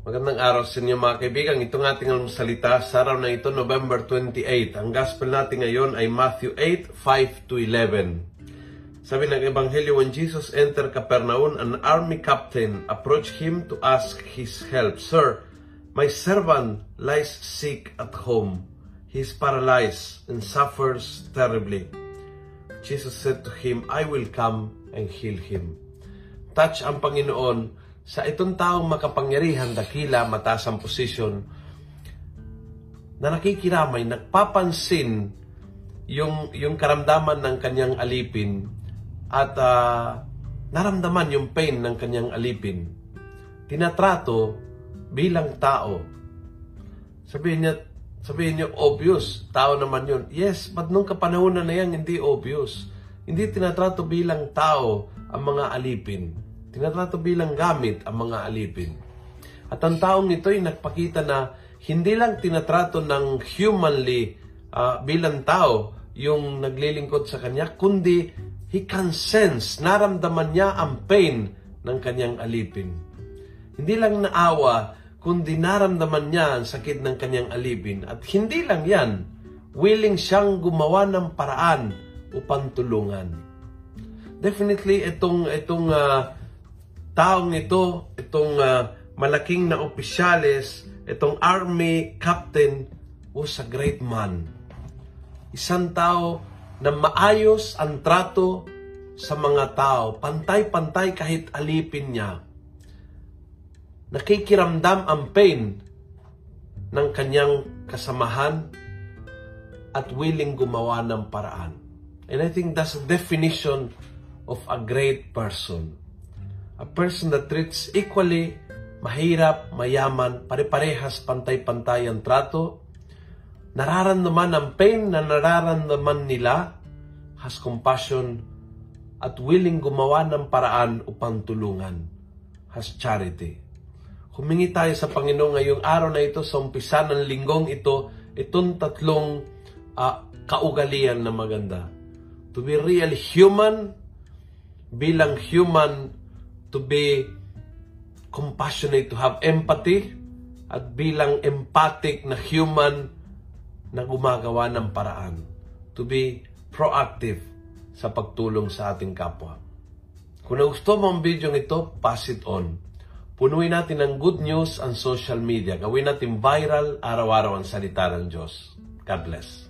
Magandang araw sa inyo mga kaibigan. Itong ating salita sa araw na ito, November 28. Ang gospel natin ngayon ay Matthew 8, 5 to 11. Sabi ng Ebanghelyo, when Jesus entered Capernaum, an army captain approached him to ask his help. Sir, my servant lies sick at home. He is paralyzed and suffers terribly. Jesus said to him, I will come and heal him. Touch ang Panginoon sa itong taong makapangyarihan, dakila, mataas ang posisyon, na nakikiramay, nagpapansin yung, yung karamdaman ng kanyang alipin at uh, naramdaman yung pain ng kanyang alipin. Tinatrato bilang tao. Sabihin niya, sabihin niyo, obvious, tao naman yun. Yes, but nung kapanahonan na yan, hindi obvious. Hindi tinatrato bilang tao ang mga alipin Tinatrato bilang gamit ang mga alipin. At ang taong ito ay nagpakita na hindi lang tinatrato ng humanly uh, bilang tao yung naglilingkod sa kanya, kundi he can sense, naramdaman niya ang pain ng kanyang alipin. Hindi lang naawa, kundi naramdaman niya ang sakit ng kanyang alipin. At hindi lang yan, willing siyang gumawa ng paraan upang tulungan. Definitely, itong, itong uh, taong ito, itong uh, malaking na opisyales, itong army captain, was a great man. Isang tao na maayos ang trato sa mga tao, pantay-pantay kahit alipin niya. Nakikiramdam ang pain ng kanyang kasamahan at willing gumawa ng paraan. And I think that's the definition of a great person. A person that treats equally, mahirap, mayaman, pare-parehas, pantay-pantay ang trato, nararamdaman ang pain na nararamdaman nila, has compassion, at willing gumawa ng paraan upang tulungan, has charity. Humingi tayo sa Panginoon ngayong araw na ito sa umpisa ng linggong ito, itong tatlong uh, kaugalian na maganda. To be real human, bilang human to be compassionate, to have empathy, at bilang empathic na human na gumagawa ng paraan. To be proactive sa pagtulong sa ating kapwa. Kung nagusto mo ang video ito, pass it on. Punuin natin ng good news ang social media. Gawin natin viral araw-araw ang salita ng Diyos. God bless.